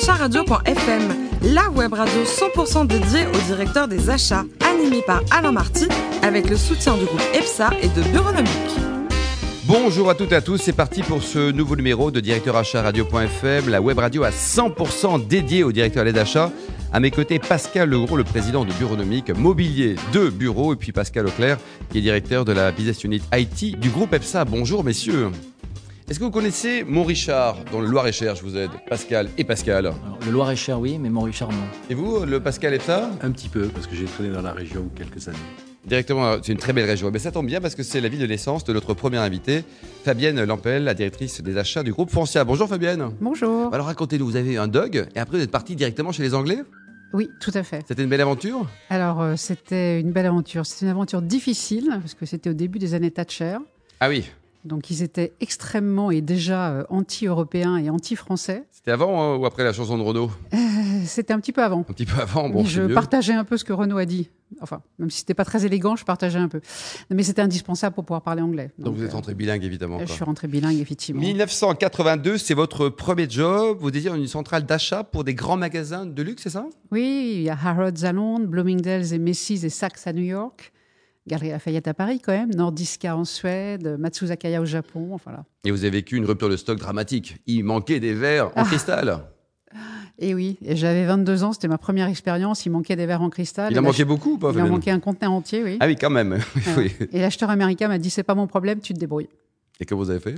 acharadio.fm, la web radio 100% dédiée au directeur des achats, animée par Alain Marty, avec le soutien du groupe EPSA et de Bureaunomique. Bonjour à toutes et à tous, c'est parti pour ce nouveau numéro de Directeur la web radio à 100% dédiée au directeur des achats. À mes côtés, Pascal Legros, le président de Bureaunomique, mobilier de bureau, et puis Pascal Auclair, qui est directeur de la business unit IT du groupe EPSA. Bonjour messieurs. Est-ce que vous connaissez Richard dans le Loir-et-Cher Je vous aide. Pascal et Pascal? Alors, le Loir-et-Cher, oui, mais Richard, non. Et vous, le Pascal EPSA Un? Petit peu, parce que j'ai traîné dans la région quelques années. Directement, c'est une très belle région. Mais ça tombe bien parce que c'est la ville de naissance de notre première invitée, Fabienne Lampel, la directrice des achats du groupe Foncia. Bonjour Fabienne. Bonjour. Alors racontez-nous, vous avez eu un dog et après vous êtes parti directement chez les Anglais? Oui, tout à fait. C'était une belle aventure? Alors, euh, c'était une belle aventure. C'était une aventure difficile, parce que c'était au début des années Thatcher. Ah oui donc ils étaient extrêmement et déjà euh, anti-européens et anti-français. C'était avant euh, ou après la chanson de Renault euh, C'était un petit peu avant. Un petit peu avant, bon. je partageais un peu ce que Renault a dit. Enfin, même si c'était pas très élégant, je partageais un peu. Mais c'était indispensable pour pouvoir parler anglais. Donc, vous êtes rentré bilingue, évidemment. Je suis rentré bilingue, effectivement. 1982, c'est votre premier job. Vous désirez une centrale d'achat pour des grands magasins de luxe, c'est ça? Oui, il y a Harrods à Londres, Bloomingdale's et Macy's et Saks à New York. Galerie Lafayette à Paris quand même, Nordiska en Suède, Matsuzakaya au Japon. Enfin, là. Et vous avez vécu une rupture de stock dramatique. Il manquait des verres en ah. cristal. Et oui, et j'avais 22 ans, c'était ma première expérience, il manquait des verres en cristal. Il en manquait beaucoup ou pas Il en manquait un conteneur entier, oui. Ah oui, quand même. Et l'acheteur américain m'a dit, c'est pas mon problème, tu te débrouilles. Et que vous avez fait?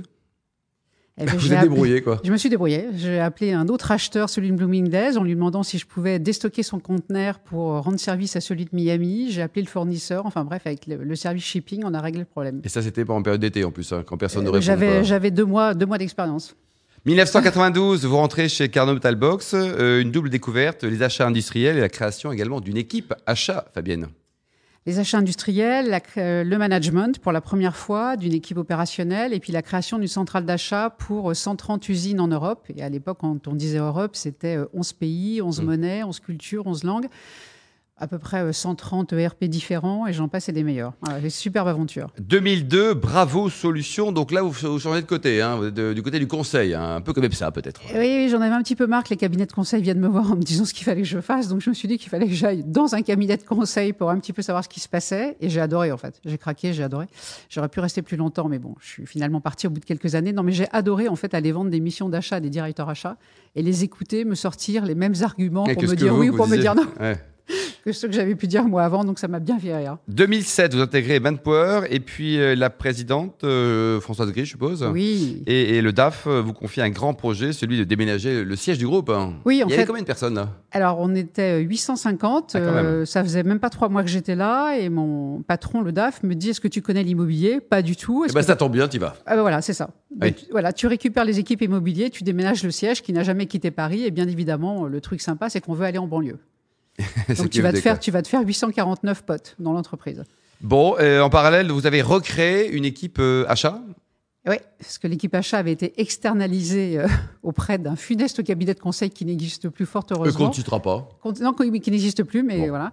Eh ben, vous êtes débrouillé, quoi. Je me suis débrouillé. J'ai appelé un autre acheteur, celui de Bloomingdale's, en lui demandant si je pouvais déstocker son conteneur pour rendre service à celui de Miami. J'ai appelé le fournisseur. Enfin bref, avec le, service shipping, on a réglé le problème. Et ça, c'était pas en période d'été en plus, hein, quand personne ne euh, répond. J'avais, j'avais deux mois, deux mois d'expérience. 1992, vous rentrez chez Carnot Talbox, euh, une double découverte, les achats industriels et la création également d'une équipe achat, Fabienne les achats industriels, euh, le management pour la première fois d'une équipe opérationnelle et puis la création d'une centrale d'achat pour 130 euh, usines en Europe. Et à l'époque, quand on disait Europe, c'était 11 euh, pays, 11 mmh. monnaies, 11 cultures, 11 langues à peu près 130 euh, ERP différents et j'en passe et des meilleurs. Voilà, superbe aventure. 2002, bravo solution. Donc là, vous, changez de côté, hein, du côté du conseil, hein, un peu comme ça peut-être. Oui, j'en avais un petit peu marre que les cabinets de conseil viennent me voir en me disant ce qu'il fallait que je fasse. Donc je me suis dit qu'il fallait que j'aille dans un cabinet de conseil pour un petit peu savoir ce qui se passait. Et j'ai adoré en fait. J'ai craqué, j'ai adoré. J'aurais pu rester plus longtemps, mais bon, je suis finalement parti au bout de quelques années. Non, mais j'ai adoré en fait aller vendre des missions d'achat des directeurs achats et les écouter me sortir les mêmes arguments pour me dire oui ou pour me dire non que ce que j'avais pu dire moi avant, donc ça m'a bien fait rire. 2007, vous intégrez Manpower et puis euh, la présidente euh, Françoise Gris, je suppose. Oui. Et, le DAF euh, vous confie un grand projet, celui de déménager le siège du groupe. Hein. Oui, en Il y fait. avait combien de personnes là? Alors, on était 850. Ah, ça faisait même pas trois mois que j'étais là et mon patron, le DAF, me dit Est-ce que tu connais l'immobilier? Pas du tout. Eh ben, ça tombe bien, tu vas. Ah ben voilà, c'est ça. Tu, voilà, tu récupères les équipes immobilières, tu déménages le siège qui n'a jamais quitté Paris et bien évidemment, le truc sympa, c'est qu'on veut aller en banlieue. Donc tu vas, te faire, tu vas te faire 849 potes dans l'entreprise. Bon, euh, en parallèle, vous avez recréé une équipe euh, achat? Oui, parce que l'équipe achat avait été externalisée euh, auprès d'un funeste cabinet de conseil qui n'existe plus, fort heureusement. Et qu'on ne pas. Non, qui n'existe plus, mais voilà,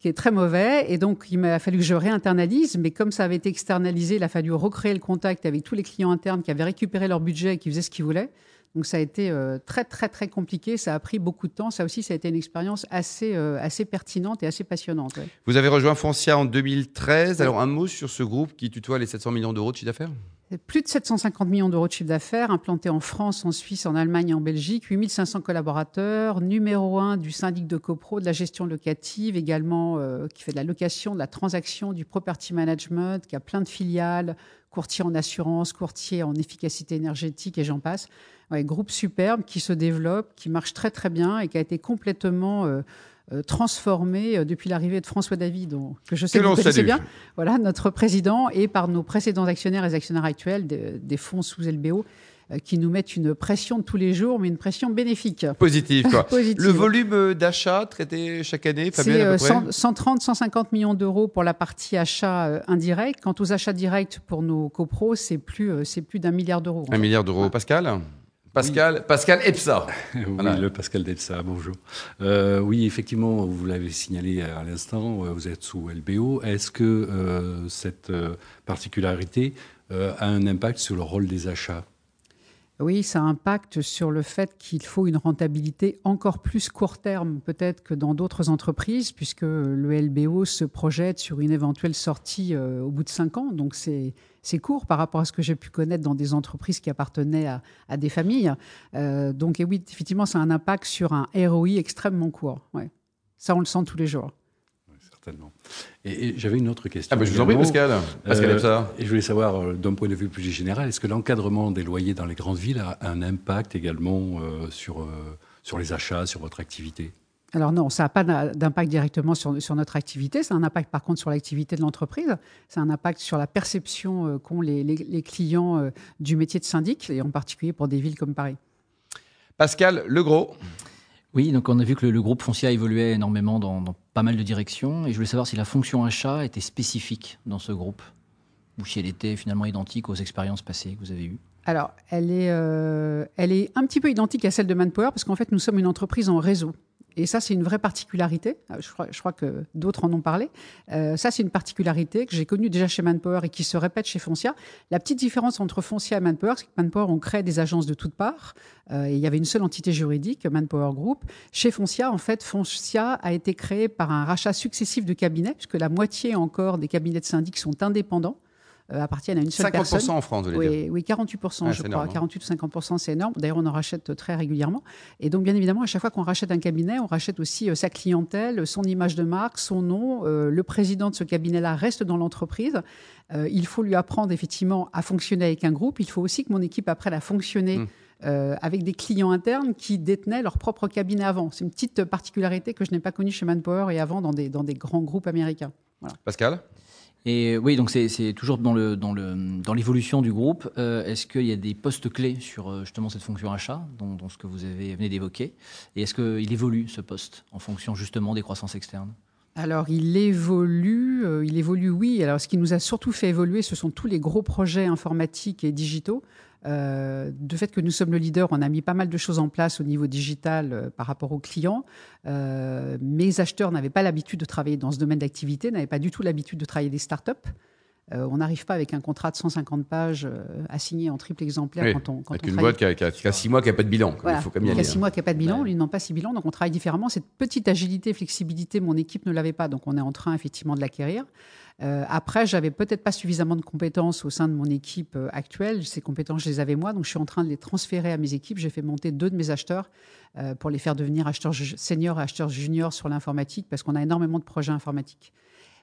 qui est très mauvais. Et donc, il m'a fallu que je réinternalise, mais comme ça avait été externalisé, il a fallu recréer le contact avec tous les clients internes qui avaient récupéré leur budget et qui faisaient ce qu'ils voulaient. Donc ça a été euh, très très très compliqué, ça a pris beaucoup de temps. Ça aussi, ça a été une expérience assez euh, assez pertinente et assez passionnante. Vous avez rejoint Foncia en 2013. Alors un mot sur ce groupe qui tutoie les 700 millions d'euros de chiffre d'affaires? Plus de 750 millions d'euros de chiffre d'affaires, implanté en France, en Suisse, en Allemagne et en Belgique, 8500 collaborateurs, numéro un du syndic de copro, de la gestion locative, également euh, qui fait de la location, de la transaction, du property management, qui a plein de filiales, courtier en assurance, courtier en efficacité énergétique et j'en passe. Ouais, groupe superbe qui se développe, qui marche très très bien et qui a été complètement euh, transformé euh, depuis l'arrivée de François David, que je sais que, vous connaissez bien, voilà, notre président, et par nos précédents actionnaires et actionnaires actuels des fonds sous LBO qui nous mettent une pression de tous les jours, mais une pression bénéfique. Positive, quoi. Le volume d'achat traité chaque année, Fabien C'est 130, 150 millions d'euros pour la partie achat indirect. Quant aux achats directs pour nos copros, c'est plus, c'est plus d'un milliard d'euros. Un milliard d'euros. Pascal Pascal, Pascal Epsa. oui, le Pascal Epsa, bonjour. Euh, oui, effectivement, vous l'avez signalé à l'instant, euh, vous êtes sous LBO. Est-ce que euh, cette particularité a un impact sur le rôle des achats? Oui, ça impacte sur le fait qu'il faut une rentabilité encore plus court terme peut-être que dans d'autres entreprises, puisque le LBO se projette sur une éventuelle sortie euh, au bout de cinq ans. Donc c'est court par rapport à ce que j'ai pu connaître dans des entreprises qui appartenaient à, des familles. Euh, donc oui, effectivement, ça a un impact sur un ROI extrêmement court. Ça, on le sent tous les jours. Et, j'avais une autre question. Ah, je vous en prie, Pascal. Pascal euh, ça. Et je voulais savoir, euh, d'un point de vue plus général, est-ce que l'encadrement des loyers dans les grandes villes a un impact également euh, sur, sur les achats, sur votre activité? Alors non, ça n'a pas d'impact directement sur, sur, notre activité, ça a un impact par contre sur l'activité de l'entreprise, ça a un impact sur la perception qu'ont les, les, les, clients du métier de syndic, et en particulier pour des villes comme Paris. Pascal Legros. Oui, donc on a vu que le, groupe Foncia évoluait énormément dans, pas mal de directions, et je voulais savoir si la fonction achat était spécifique dans ce groupe, ou si elle était finalement identique aux expériences passées que vous avez eues. Alors, elle est, euh, elle est un petit peu identique à celle de Manpower, parce qu'en fait, nous sommes une entreprise en réseau. Et ça, c'est une vraie particularité. Euh, je crois, je crois que d'autres en ont parlé. Euh, ça, c'est une particularité que j'ai connue déjà chez Manpower et qui se répète chez Foncia. La petite différence entre Foncia et Manpower, c'est que Manpower, on crée des agences de toutes parts. Euh, et il y avait une seule entité juridique, Manpower Group. Chez Foncia, en fait, Foncia a été créé par un rachat successif de cabinets, puisque la moitié encore des cabinets de syndics sont indépendants. Euh, appartiennent à une seule 50% personne. en France, vous oui, dire. Oui, 48%, je crois. 48 ou 50%, c'est énorme. D'ailleurs, on en rachète très régulièrement. Et donc, bien évidemment, à chaque fois qu'on rachète un cabinet, on rachète aussi euh, sa clientèle, son image de marque, son nom. Euh, le président de ce cabinet-là reste dans l'entreprise. il faut lui apprendre effectivement à fonctionner avec un groupe. Il faut aussi que mon équipe apprenne à fonctionner. Mmh. avec des clients internes qui détenaient leur propre cabinet avant. C'est une petite particularité que je n'ai pas connue chez Manpower et avant dans des, dans des grands groupes américains. Pascal? Et oui, donc c'est toujours dans l'évolution du groupe. Euh, est-ce qu'il y a des postes clés sur euh, justement cette fonction achat, dont, ce que vous venez d'évoquer, et est-ce qu'il évolue ce poste en fonction justement des croissances externes? Alors, il évolue, euh, il évolue, oui. Alors, ce qui nous a surtout fait évoluer, ce sont tous les gros projets informatiques et digitaux. Euh, de fait que nous sommes le leader, on a mis pas mal de choses en place au niveau digital euh, par rapport aux clients. Euh, mes acheteurs n'avaient pas l'habitude de travailler dans ce domaine d'activité, n'avaient pas du tout l'habitude de travailler des startups. Euh, on n'arrive pas avec un contrat de 150 pages à signer en triple exemplaire quand on. Quand avec une boîte qui a, six mois qui n'a pas de bilan. il faut comme y a six mois qui n'a pas de bilan, lui n'ont pas six bilans, donc on travaille différemment. Cette petite agilité, flexibilité, mon équipe ne l'avait pas, donc on est en train effectivement de l'acquérir. Euh, après, j'avais peut-être pas suffisamment de compétences au sein de mon équipe euh, actuelle. Ces compétences, je les avais moi, donc je suis en train de les transférer à mes équipes. J'ai fait monter deux de mes acheteurs euh, pour les faire devenir acheteurs seniors et acheteurs juniors sur l'informatique, parce qu'on a énormément de projets informatiques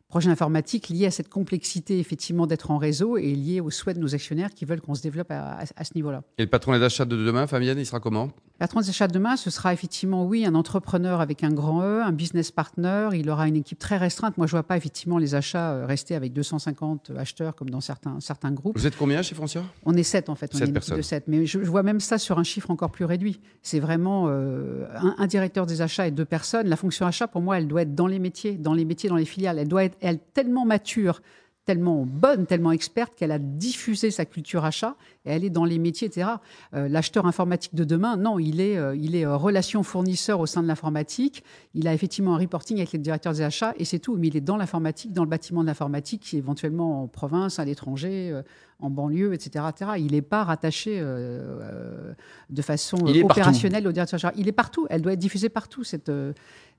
projet informatique lié à cette complexité effectivement d'être en réseau et lié aux souhaits de nos actionnaires qui veulent qu'on se développe à, ce niveau-là. Et le patron des achats de demain, Fabienne, il sera comment? Le patron des achats de demain, ce sera effectivement, oui, un entrepreneur avec un grand E, un business partner. Il aura une équipe très restreinte. Moi, je ne vois pas effectivement les achats euh, rester avec 250 acheteurs comme dans certains, certains groupes. Vous êtes combien chez Foncia On est 7 en fait. On est une personnes. de 7. Mais je, vois même ça sur un chiffre encore plus réduit. C'est vraiment euh, un, directeur des achats et deux personnes. La fonction achat, pour moi, elle doit être dans les métiers, dans les métiers, dans les filiales. Elle doit être elle, tellement mature, tellement bonne, tellement experte qu'elle a diffusé sa culture achat et elle est dans les métiers, etc. Euh, l'acheteur informatique de demain, non, il est, euh, il est euh, relation fournisseur au sein de l'informatique. Il a effectivement un reporting avec les directeurs des achats et c'est tout. Mais il est dans l'informatique, dans le bâtiment de l'informatique, éventuellement en province, à l'étranger, en banlieue, etc., etc. Il n'est pas rattaché de façon opérationnelle au directeur des achats. Il est partout. Elle doit être diffusée partout, cette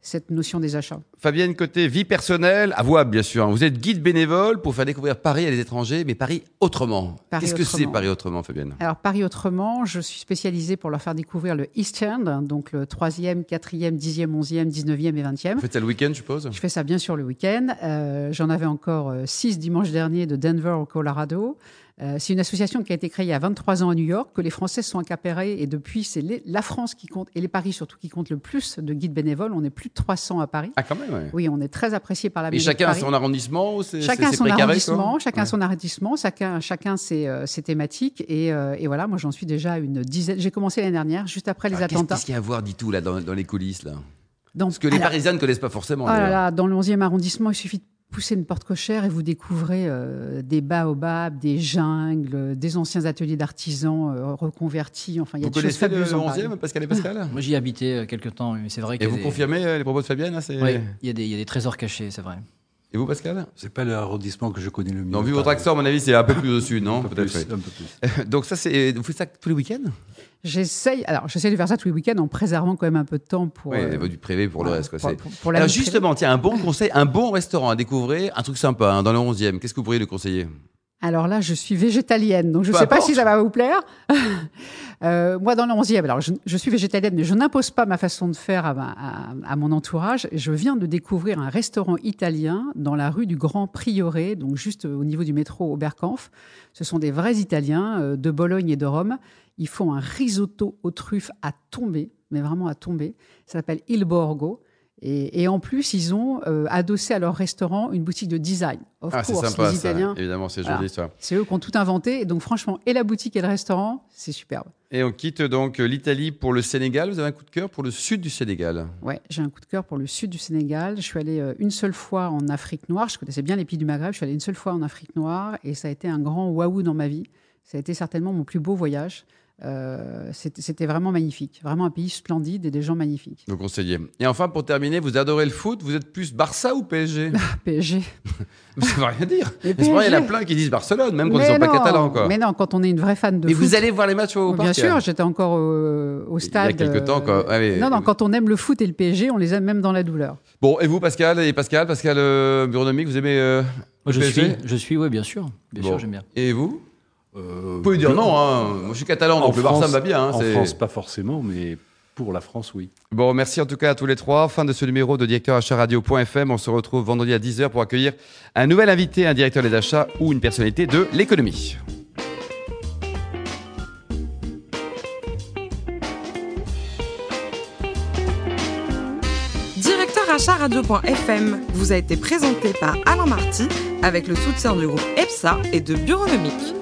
cette notion des achats. Fabienne, côté vie personnelle, avouable bien sûr. Hein. Vous êtes guide bénévole pour faire découvrir Paris à des étrangers, mais Paris autrement. Qu'est-ce que c'est Paris autrement, Fabienne Alors Paris autrement, je suis spécialisée pour leur faire découvrir le East End, donc le 3e, 4e, 10e, 11e, 19e et 20e. Vous faites ça le week-end, je suppose? Je fais ça bien sûr le week-end. Euh, j'en avais encore 6 euh, dimanche dernier de Denver au Colorado. Euh, c'est une association qui a été créée il y a 23 ans à New York, que les Français sont accaparés et depuis, c'est la France qui compte, et les Paris surtout, qui comptent le plus de guides bénévoles. On est plus de 300 à Paris. Ah, quand même, oui. on est très apprécié par la Et chacun a son arrondissement ou Chacun a son arrondissement, chacun son arrondissement, chacun, chacun ses, euh, ses thématiques. Et, euh, et, voilà, moi j'en suis déjà une dizaine. J'ai commencé l'année dernière, juste après les attentats. Qu'est-ce qu'il y a à voir, dit tout, là, dans, les coulisses, là? Parce que les Parisiens ne connaissent pas forcément. Oh là dans le 11e arrondissement, il suffit de poussez une porte cochère et vous découvrez euh, des baobabs, des jungles, des anciens ateliers d'artisans euh, reconvertis. Enfin, il y a vous des choses fabuleuses. Vous connaissez le 11e, Pascal et Pascal? Moi, j'y habitais euh, quelques temps, mais c'est vrai. Et vous confirmez les propos de Fabienne Oui, il y, a des, il y a des trésors cachés, c'est vrai. Et vous, Pascal? C'est pas l'arrondissement que je connais le mieux. Non, vu votre accent, à mon avis, c'est un peu plus au sud, non? Un peu Peut-être. plus, oui. un peu plus. Donc ça, c'est vous faites ça tous les week-ends? J'essaye, alors j'essaie de faire ça tous les week-ends en préservant quand même un peu de temps pour. Oui, euh, du privé pour le reste. Quoi. pour- pour- pour Alors privée. justement, tiens, un bon conseil, un bon restaurant à découvrir, un truc sympa hein, dans le 11e. Qu'est-ce que vous pourriez le conseiller? Alors là, je suis végétalienne, donc je ne sais pas si ça va vous plaire. Euh, moi, dans le 11e, alors je, je suis végétalienne, mais je n'impose pas ma façon de faire à, ma- à- à mon entourage. Je viens de découvrir un restaurant italien dans la rue du Grand Prieuré, donc juste au niveau du métro Oberkampf. Ce sont des vrais Italiens euh, de Bologne et de Rome. Ils font un risotto aux truffes à tomber, mais vraiment à tomber. Ça s'appelle Il Borgo. Et, et en plus, ils ont euh, adossé à leur restaurant une boutique de design. Of Ah, c'est course, sympa, les ça. Italiens. Évidemment, c'est joli ça. C'est eux qui ont tout inventé. Et donc, franchement, et la boutique et le restaurant, c'est superbe. Et on quitte donc l'Italie pour le Sénégal. Vous avez un coup de cœur pour le sud du Sénégal? Ouais, j'ai un coup de cœur pour le sud du Sénégal. Je suis allée euh, une seule fois en Afrique noire. Je connaissais bien les pays du Maghreb. Je suis allée une seule fois en Afrique noire et ça a été un grand waouh dans ma vie. Ça a été certainement mon plus beau voyage. Euh, C'était vraiment magnifique. Vraiment un pays splendide et des gens magnifiques. Donc conseiller. Et enfin, pour terminer, vous adorez le foot. Vous êtes plus Barça ou PSG PSG. Ça veut rien dire. Mais Mais il y en a plein qui disent Barcelone, même quand Mais ils sont pas catalans. Quoi. Mais non, quand on est une vraie fan de Mais foot. vous allez voir les matchs au Bien parc sûr, j'étais encore au, au stade. Il y a quelques temps, quoi. Oui. Non, non, quand on aime le foot et le PSG, on les aime même dans la douleur. Bon, et vous, Pascal Et Pascal, Pascal euh, vous aimez euh, Moi, je suis, je suis, oui, bien sûr. Bien Bon. sûr, j'aime bien. Et vous? Euh, Vous pouvez dire non, hein. moi je suis catalan, donc En le Barça France- me va bien. hein, en c'est- France, pas forcément, mais pour la France, oui. Bon, merci en tout cas à tous les trois. Fin de ce numéro de directeur radio.fm. On se retrouve vendredi à 10h pour accueillir un nouvel invité, un directeur des achats ou une personnalité de l'économie. Directeur achat radio.fm vous a été présenté par Alain Marty avec le soutien du groupe EPSA et de Bureaunomique.